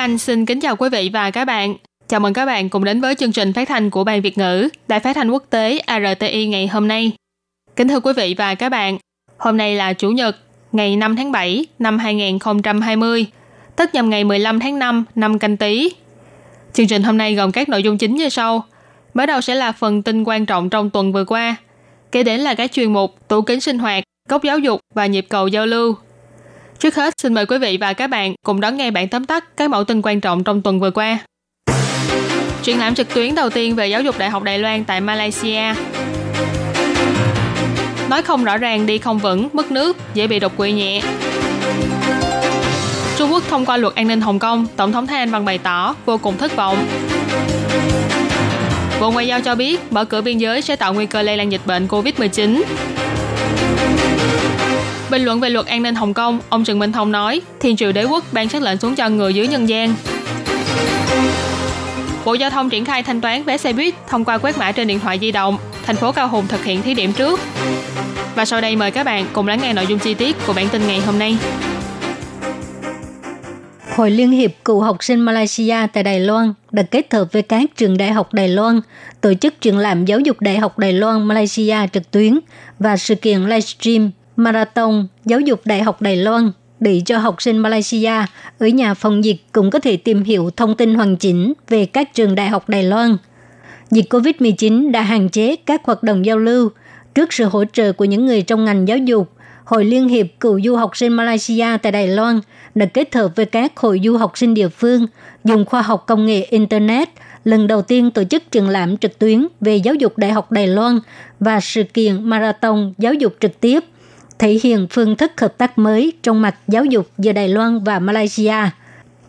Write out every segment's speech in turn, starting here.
Anh xin kính chào quý vị và các bạn. Chào mừng các bạn cùng đến với chương trình phát thanh của Ban Việt ngữ Đài Phát thanh Quốc tế RTI ngày hôm nay. Kính thưa quý vị và các bạn, hôm nay là Chủ nhật, ngày 5 tháng 7 năm 2020, tức nhằm ngày 15 tháng 5 năm canh tí. Chương trình hôm nay gồm các nội dung chính như sau. Mở đầu sẽ là phần tin quan trọng trong tuần vừa qua. Kế đến là các chuyên mục tủ kính sinh hoạt, Cốc giáo dục và nhịp cầu giao lưu. Trước hết, xin mời quý vị và các bạn cùng đón nghe bản tóm tắt các mẫu tin quan trọng trong tuần vừa qua. Triển lãm trực tuyến đầu tiên về giáo dục Đại học Đài Loan tại Malaysia. Nói không rõ ràng đi không vững, mất nước, dễ bị đột quỵ nhẹ. Trung Quốc thông qua luật an ninh Hồng Kông, Tổng thống Thái Anh Văn bày tỏ vô cùng thất vọng. Bộ Ngoại giao cho biết mở cửa biên giới sẽ tạo nguy cơ lây lan dịch bệnh COVID-19. Bình luận về luật an ninh Hồng Kông, ông Trần Minh Thông nói, Thiên triều đế quốc ban xác lệnh xuống cho người dưới nhân gian. Bộ Giao thông triển khai thanh toán vé xe buýt thông qua quét mã trên điện thoại di động. Thành phố Cao Hùng thực hiện thí điểm trước. Và sau đây mời các bạn cùng lắng nghe nội dung chi tiết của bản tin ngày hôm nay. Hội Liên hiệp Cựu học sinh Malaysia tại Đài Loan đã kết hợp với các trường đại học Đài Loan tổ chức triển lãm giáo dục đại học Đài Loan Malaysia trực tuyến và sự kiện livestream Marathon Giáo dục Đại học Đài Loan để cho học sinh Malaysia ở nhà phòng dịch cũng có thể tìm hiểu thông tin hoàn chỉnh về các trường đại học Đài Loan. Dịch COVID-19 đã hạn chế các hoạt động giao lưu. Trước sự hỗ trợ của những người trong ngành giáo dục, Hội Liên hiệp Cựu du học sinh Malaysia tại Đài Loan đã kết hợp với các hội du học sinh địa phương dùng khoa học công nghệ Internet lần đầu tiên tổ chức triển lãm trực tuyến về giáo dục Đại học Đài Loan và sự kiện Marathon giáo dục trực tiếp – thể hiện phương thức hợp tác mới trong mặt giáo dục giữa Đài Loan và Malaysia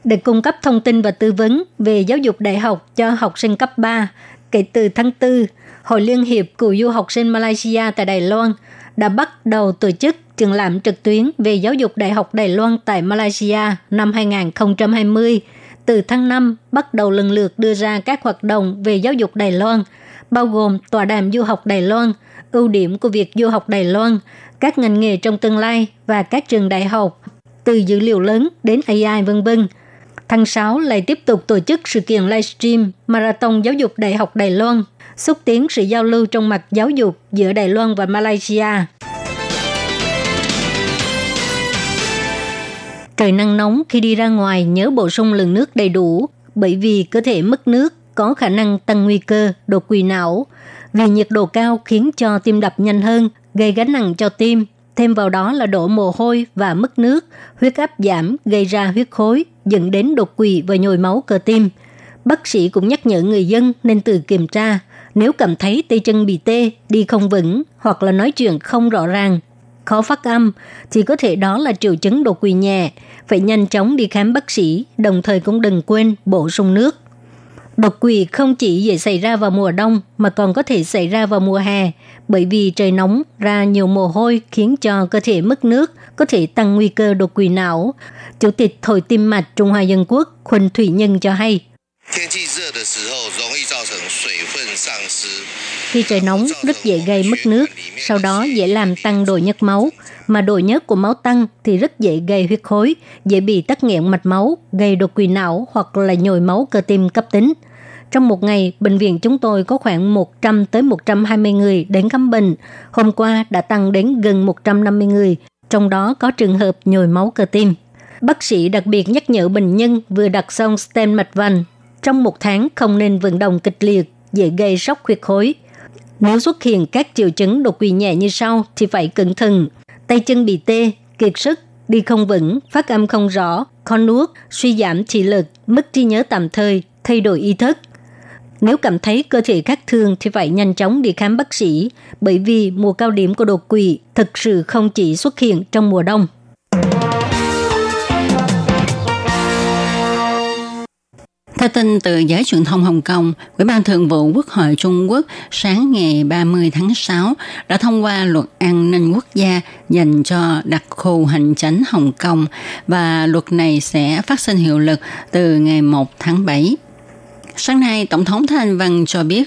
để cung cấp thông tin và tư vấn về giáo dục đại học cho học sinh cấp 3. Kể từ tháng 4, Hội Liên hiệp Cựu du học sinh Malaysia tại Đài Loan đã bắt đầu tổ chức triển lãm trực tuyến về giáo dục đại học Đài Loan tại Malaysia năm 2020. Từ tháng 5, bắt đầu lần lượt đưa ra các hoạt động về giáo dục Đài Loan, bao gồm tọa đàm du học Đài Loan, ưu điểm của việc du học Đài Loan, các ngành nghề trong tương lai và các trường đại học, từ dữ liệu lớn đến AI vân vân. Tháng 6 lại tiếp tục tổ chức sự kiện livestream Marathon Giáo dục Đại học Đài Loan, xúc tiến sự giao lưu trong mặt giáo dục giữa Đài Loan và Malaysia. Trời nắng nóng khi đi ra ngoài nhớ bổ sung lượng nước đầy đủ bởi vì cơ thể mất nước có khả năng tăng nguy cơ đột quỵ não. Vì nhiệt độ cao khiến cho tim đập nhanh hơn gây gánh nặng cho tim. Thêm vào đó là đổ mồ hôi và mất nước, huyết áp giảm gây ra huyết khối, dẫn đến đột quỵ và nhồi máu cơ tim. Bác sĩ cũng nhắc nhở người dân nên tự kiểm tra. Nếu cảm thấy tay chân bị tê, đi không vững hoặc là nói chuyện không rõ ràng, khó phát âm, thì có thể đó là triệu chứng đột quỵ nhẹ. Phải nhanh chóng đi khám bác sĩ, đồng thời cũng đừng quên bổ sung nước. Đột quỵ không chỉ dễ xảy ra vào mùa đông mà còn có thể xảy ra vào mùa hè bởi vì trời nóng ra nhiều mồ hôi khiến cho cơ thể mất nước, có thể tăng nguy cơ đột quỵ não. Chủ tịch Hội tim mạch Trung Hoa Dân Quốc Khuân Thủy Nhân cho hay. Khi trời nóng rất dễ gây mất nước, sau đó dễ làm tăng độ nhớt máu, mà độ nhớt của máu tăng thì rất dễ gây huyết khối, dễ bị tắc nghẽn mạch máu, gây đột quỵ não hoặc là nhồi máu cơ tim cấp tính. Trong một ngày, bệnh viện chúng tôi có khoảng 100 tới 120 người đến khám bệnh. Hôm qua đã tăng đến gần 150 người, trong đó có trường hợp nhồi máu cơ tim. Bác sĩ đặc biệt nhắc nhở bệnh nhân vừa đặt xong stent mạch vành. Trong một tháng không nên vận động kịch liệt, dễ gây sốc huyết khối. Nếu xuất hiện các triệu chứng đột quỵ nhẹ như sau thì phải cẩn thận. Tay chân bị tê, kiệt sức, đi không vững, phát âm không rõ, khó nuốt, suy giảm thị lực, mất trí nhớ tạm thời, thay đổi ý thức. Nếu cảm thấy cơ thể khác thường thì phải nhanh chóng đi khám bác sĩ, bởi vì mùa cao điểm của đột quỵ thực sự không chỉ xuất hiện trong mùa đông. Theo tin từ giới truyền thông Hồng Kông, Ủy ban Thường vụ Quốc hội Trung Quốc sáng ngày 30 tháng 6 đã thông qua luật an ninh quốc gia dành cho đặc khu hành chánh Hồng Kông và luật này sẽ phát sinh hiệu lực từ ngày 1 tháng 7 Sáng nay, Tổng thống Thanh Văn cho biết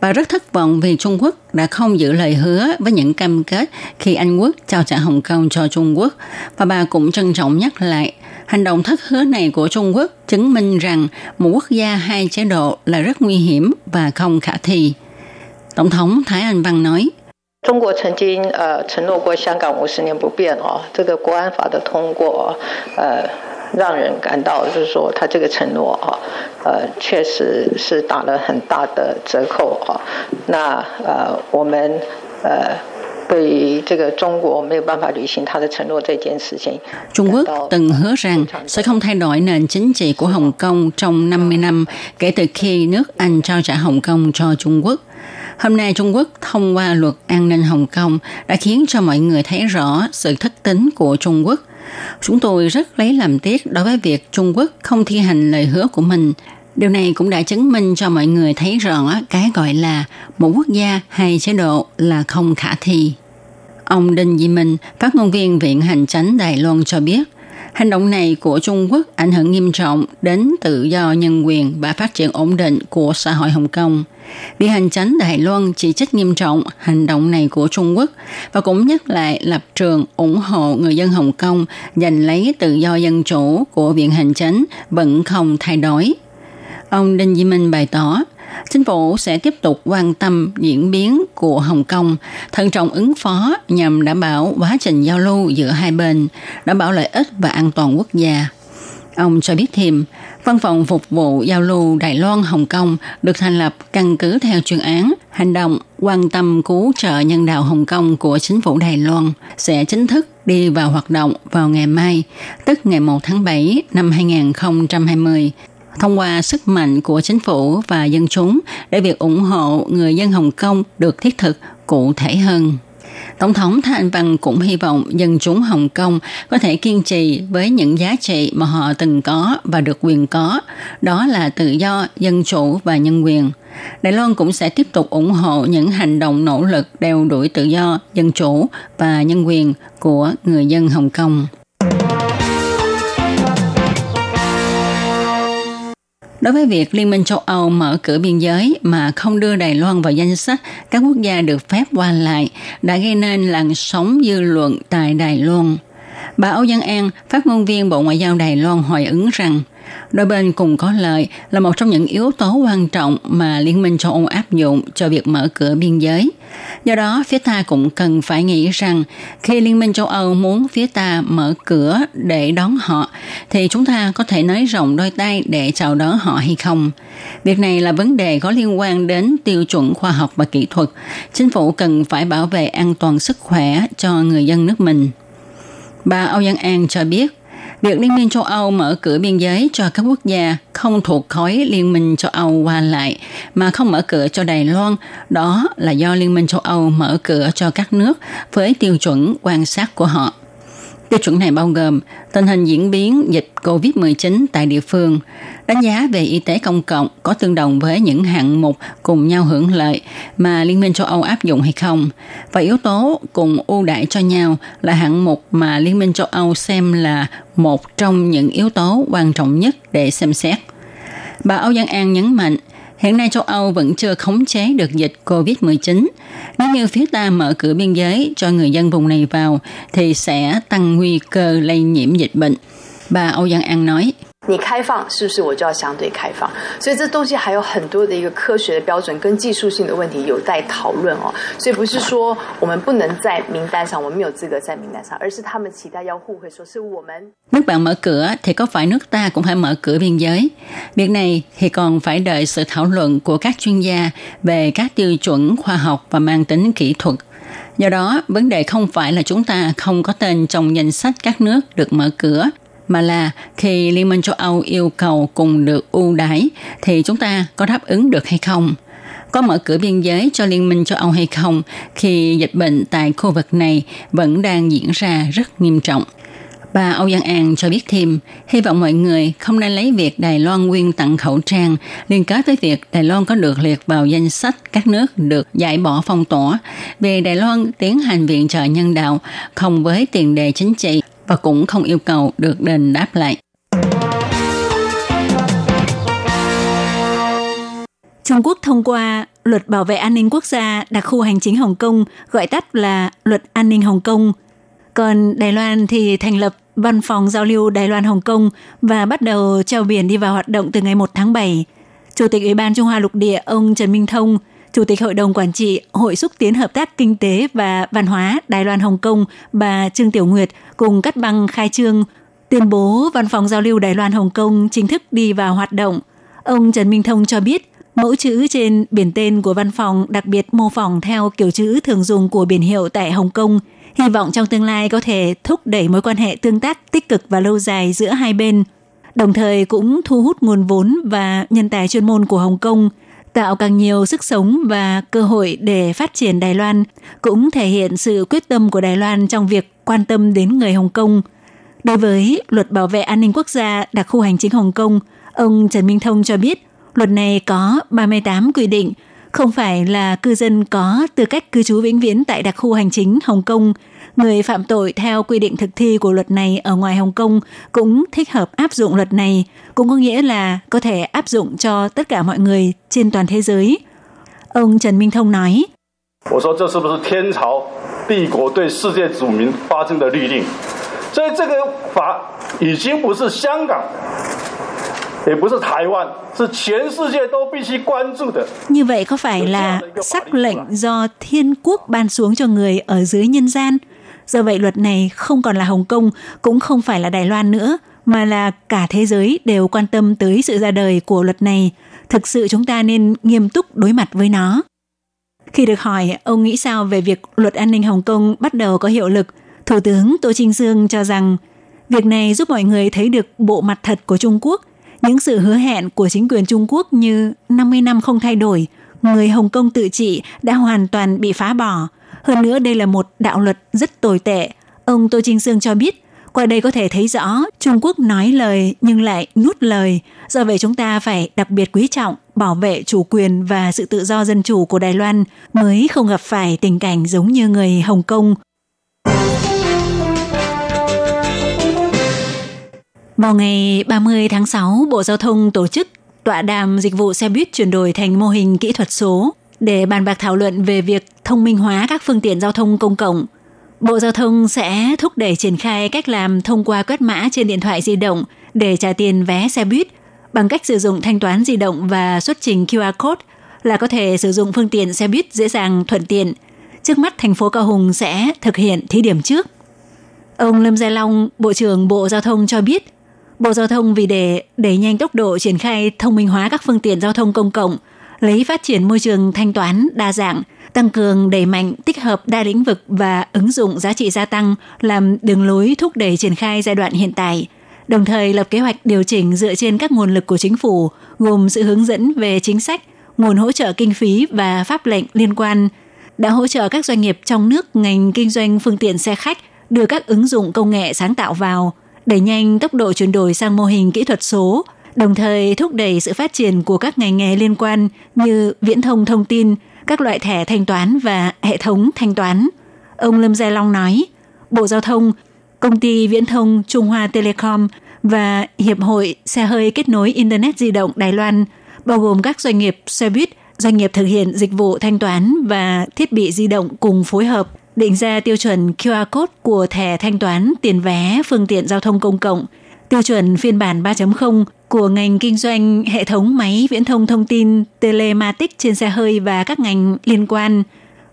bà rất thất vọng vì Trung Quốc đã không giữ lời hứa với những cam kết khi Anh Quốc trao trả Hồng Kông cho Trung Quốc và bà cũng trân trọng nhắc lại Hành động thất hứa này của Trung Quốc chứng minh rằng một quốc gia hai chế độ là rất nguy hiểm và không khả thi. Tổng thống Thái Anh Văn nói, 中国曾经呃承诺过香港五十年不变哦，这个国安法的通过，呃， 让人感到就是说他这个承诺啊，呃，确实是打了很大的折扣啊。那呃，我们呃。对于这个中国没有办法履行他的承诺这件事情，Trung Quốc từng hứa rằng sẽ không thay đổi nền chính trị của Hồng Kông trong 50 năm kể từ khi nước Anh trao trả Hồng Kông cho Trung Quốc. Hôm nay Trung Quốc thông qua luật an ninh Hồng Kông đã khiến cho mọi người thấy rõ sự thất tính của Trung Quốc. Chúng tôi rất lấy làm tiếc đối với việc Trung Quốc không thi hành lời hứa của mình. Điều này cũng đã chứng minh cho mọi người thấy rõ cái gọi là một quốc gia hay chế độ là không khả thi. Ông Đinh Di Minh, phát ngôn viên Viện Hành Chánh Đài Loan cho biết, hành động này của Trung Quốc ảnh hưởng nghiêm trọng đến tự do nhân quyền và phát triển ổn định của xã hội Hồng Kông. Viện Hành Chánh Đài Loan chỉ trích nghiêm trọng hành động này của Trung Quốc và cũng nhắc lại lập trường ủng hộ người dân Hồng Kông giành lấy tự do dân chủ của Viện Hành Chánh vẫn không thay đổi. Ông Đinh Di Minh bày tỏ, chính phủ sẽ tiếp tục quan tâm diễn biến của Hồng Kông, thận trọng ứng phó nhằm đảm bảo quá trình giao lưu giữa hai bên, đảm bảo lợi ích và an toàn quốc gia. Ông cho biết thêm, Văn phòng phục vụ giao lưu Đài Loan Hồng Kông được thành lập căn cứ theo chuyên án hành động quan tâm cứu trợ nhân đạo Hồng Kông của chính phủ Đài Loan sẽ chính thức đi vào hoạt động vào ngày mai, tức ngày 1 tháng 7 năm 2020 thông qua sức mạnh của chính phủ và dân chúng để việc ủng hộ người dân Hồng Kông được thiết thực cụ thể hơn. Tổng thống Thanh Văn cũng hy vọng dân chúng Hồng Kông có thể kiên trì với những giá trị mà họ từng có và được quyền có, đó là tự do, dân chủ và nhân quyền. Đài Loan cũng sẽ tiếp tục ủng hộ những hành động nỗ lực đeo đuổi tự do, dân chủ và nhân quyền của người dân Hồng Kông. Đối với việc Liên minh châu Âu mở cửa biên giới mà không đưa Đài Loan vào danh sách các quốc gia được phép qua lại đã gây nên làn sóng dư luận tại Đài Loan. Bà Âu Giang An, phát ngôn viên Bộ Ngoại giao Đài Loan hồi ứng rằng – Đôi bên cùng có lợi là một trong những yếu tố quan trọng mà Liên minh châu Âu áp dụng cho việc mở cửa biên giới. Do đó, phía ta cũng cần phải nghĩ rằng khi Liên minh châu Âu muốn phía ta mở cửa để đón họ, thì chúng ta có thể nới rộng đôi tay để chào đón họ hay không. Việc này là vấn đề có liên quan đến tiêu chuẩn khoa học và kỹ thuật. Chính phủ cần phải bảo vệ an toàn sức khỏe cho người dân nước mình. Bà Âu Giang An cho biết, việc Liên minh châu Âu mở cửa biên giới cho các quốc gia không thuộc khối Liên minh châu Âu qua lại mà không mở cửa cho Đài Loan, đó là do Liên minh châu Âu mở cửa cho các nước với tiêu chuẩn quan sát của họ. Tiêu chuẩn này bao gồm tình hình diễn biến dịch COVID-19 tại địa phương, đánh giá về y tế công cộng có tương đồng với những hạng mục cùng nhau hưởng lợi mà Liên minh châu Âu áp dụng hay không, và yếu tố cùng ưu đãi cho nhau là hạng mục mà Liên minh châu Âu xem là một trong những yếu tố quan trọng nhất để xem xét. Bà Âu Giang An nhấn mạnh, hiện nay châu Âu vẫn chưa khống chế được dịch COVID-19. Nếu như phía ta mở cửa biên giới cho người dân vùng này vào, thì sẽ tăng nguy cơ lây nhiễm dịch bệnh. Bà Âu Giang An nói, 你开放是不是我就要相对开放？所以这东西还有很多的一个科学的标准跟技术性的问题有待讨论哦。所以不是说我们不能在名单上，我们没有资格在名单上，而是他们期待要互惠，说是我们。Nước bạn mở cửa thì có phải nước ta cũng phải mở cửa biên giới? Việc này thì còn phải đợi sự thảo luận của các chuyên gia về các tiêu chuẩn khoa học và mang tính kỹ thuật. Do đó, vấn đề không phải là chúng ta không có tên trong danh sách các nước được mở cửa, mà là khi Liên minh châu Âu yêu cầu cùng được ưu đãi thì chúng ta có đáp ứng được hay không? Có mở cửa biên giới cho Liên minh châu Âu hay không khi dịch bệnh tại khu vực này vẫn đang diễn ra rất nghiêm trọng? Bà Âu Giang An cho biết thêm, hy vọng mọi người không nên lấy việc Đài Loan nguyên tặng khẩu trang liên kết với việc Đài Loan có được liệt vào danh sách các nước được giải bỏ phong tỏa vì Đài Loan tiến hành viện trợ nhân đạo không với tiền đề chính trị và cũng không yêu cầu được đền đáp lại. Trung Quốc thông qua luật bảo vệ an ninh quốc gia đặc khu hành chính Hồng Kông, gọi tắt là luật an ninh Hồng Kông. Còn Đài Loan thì thành lập văn phòng giao lưu Đài Loan Hồng Kông và bắt đầu treo biển đi vào hoạt động từ ngày 1 tháng 7. Chủ tịch Ủy ban Trung Hoa Lục Địa ông Trần Minh Thông, Chủ tịch Hội đồng Quản trị Hội xúc tiến hợp tác kinh tế và văn hóa Đài Loan Hồng Kông bà Trương Tiểu Nguyệt cùng cắt băng khai trương tuyên bố văn phòng giao lưu Đài Loan Hồng Kông chính thức đi vào hoạt động. Ông Trần Minh Thông cho biết Mẫu chữ trên biển tên của văn phòng đặc biệt mô phỏng theo kiểu chữ thường dùng của biển hiệu tại Hồng Kông, hy vọng trong tương lai có thể thúc đẩy mối quan hệ tương tác tích cực và lâu dài giữa hai bên, đồng thời cũng thu hút nguồn vốn và nhân tài chuyên môn của Hồng Kông, tạo càng nhiều sức sống và cơ hội để phát triển Đài Loan, cũng thể hiện sự quyết tâm của Đài Loan trong việc quan tâm đến người Hồng Kông. Đối với luật bảo vệ an ninh quốc gia đặc khu hành chính Hồng Kông, ông Trần Minh Thông cho biết Luật này có 38 quy định, không phải là cư dân có tư cách cư trú vĩnh viễn tại đặc khu hành chính Hồng Kông người phạm tội theo quy định thực thi của luật này ở ngoài Hồng Kông cũng thích hợp áp dụng luật này, cũng có nghĩa là có thể áp dụng cho tất cả mọi người trên toàn thế giới. Ông Trần Minh Thông nói, như vậy có phải là sắc lệnh do thiên quốc ban xuống cho người ở dưới nhân gian Do vậy luật này không còn là Hồng Kông, cũng không phải là Đài Loan nữa, mà là cả thế giới đều quan tâm tới sự ra đời của luật này. Thực sự chúng ta nên nghiêm túc đối mặt với nó. Khi được hỏi ông nghĩ sao về việc luật an ninh Hồng Kông bắt đầu có hiệu lực, Thủ tướng Tô Trinh Dương cho rằng việc này giúp mọi người thấy được bộ mặt thật của Trung Quốc – những sự hứa hẹn của chính quyền Trung Quốc như 50 năm không thay đổi, người Hồng Kông tự trị đã hoàn toàn bị phá bỏ. Hơn nữa đây là một đạo luật rất tồi tệ. Ông Tô Trinh Sương cho biết, qua đây có thể thấy rõ Trung Quốc nói lời nhưng lại nuốt lời. Do vậy chúng ta phải đặc biệt quý trọng, bảo vệ chủ quyền và sự tự do dân chủ của Đài Loan mới không gặp phải tình cảnh giống như người Hồng Kông Vào ngày 30 tháng 6, Bộ Giao thông tổ chức tọa đàm dịch vụ xe buýt chuyển đổi thành mô hình kỹ thuật số để bàn bạc thảo luận về việc thông minh hóa các phương tiện giao thông công cộng. Bộ Giao thông sẽ thúc đẩy triển khai cách làm thông qua quét mã trên điện thoại di động để trả tiền vé xe buýt bằng cách sử dụng thanh toán di động và xuất trình QR code là có thể sử dụng phương tiện xe buýt dễ dàng thuận tiện. Trước mắt thành phố Cao Hùng sẽ thực hiện thí điểm trước. Ông Lâm Gia Long, Bộ trưởng Bộ Giao thông cho biết Bộ Giao thông vì để đẩy nhanh tốc độ triển khai thông minh hóa các phương tiện giao thông công cộng, lấy phát triển môi trường thanh toán đa dạng, tăng cường đẩy mạnh tích hợp đa lĩnh vực và ứng dụng giá trị gia tăng làm đường lối thúc đẩy triển khai giai đoạn hiện tại, đồng thời lập kế hoạch điều chỉnh dựa trên các nguồn lực của chính phủ, gồm sự hướng dẫn về chính sách, nguồn hỗ trợ kinh phí và pháp lệnh liên quan, đã hỗ trợ các doanh nghiệp trong nước ngành kinh doanh phương tiện xe khách đưa các ứng dụng công nghệ sáng tạo vào – đẩy nhanh tốc độ chuyển đổi sang mô hình kỹ thuật số, đồng thời thúc đẩy sự phát triển của các ngành nghề liên quan như viễn thông thông tin, các loại thẻ thanh toán và hệ thống thanh toán. Ông Lâm Gia Long nói, Bộ Giao thông, Công ty Viễn thông Trung Hoa Telecom và Hiệp hội Xe hơi kết nối Internet di động Đài Loan, bao gồm các doanh nghiệp xe buýt, doanh nghiệp thực hiện dịch vụ thanh toán và thiết bị di động cùng phối hợp định ra tiêu chuẩn QR code của thẻ thanh toán tiền vé phương tiện giao thông công cộng, tiêu chuẩn phiên bản 3.0 của ngành kinh doanh hệ thống máy viễn thông thông tin, telematic trên xe hơi và các ngành liên quan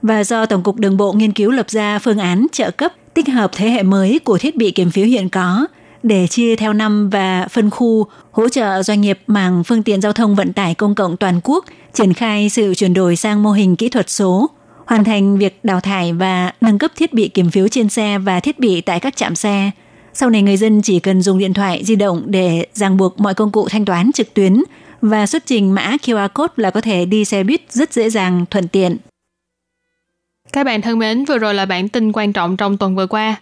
và do Tổng cục Đường bộ nghiên cứu lập ra phương án trợ cấp tích hợp thế hệ mới của thiết bị kiểm phiếu hiện có để chia theo năm và phân khu, hỗ trợ doanh nghiệp mảng phương tiện giao thông vận tải công cộng toàn quốc triển khai sự chuyển đổi sang mô hình kỹ thuật số, hoàn thành việc đào thải và nâng cấp thiết bị kiểm phiếu trên xe và thiết bị tại các trạm xe. Sau này người dân chỉ cần dùng điện thoại di động để ràng buộc mọi công cụ thanh toán trực tuyến và xuất trình mã QR code là có thể đi xe buýt rất dễ dàng, thuận tiện. Các bạn thân mến, vừa rồi là bản tin quan trọng trong tuần vừa qua.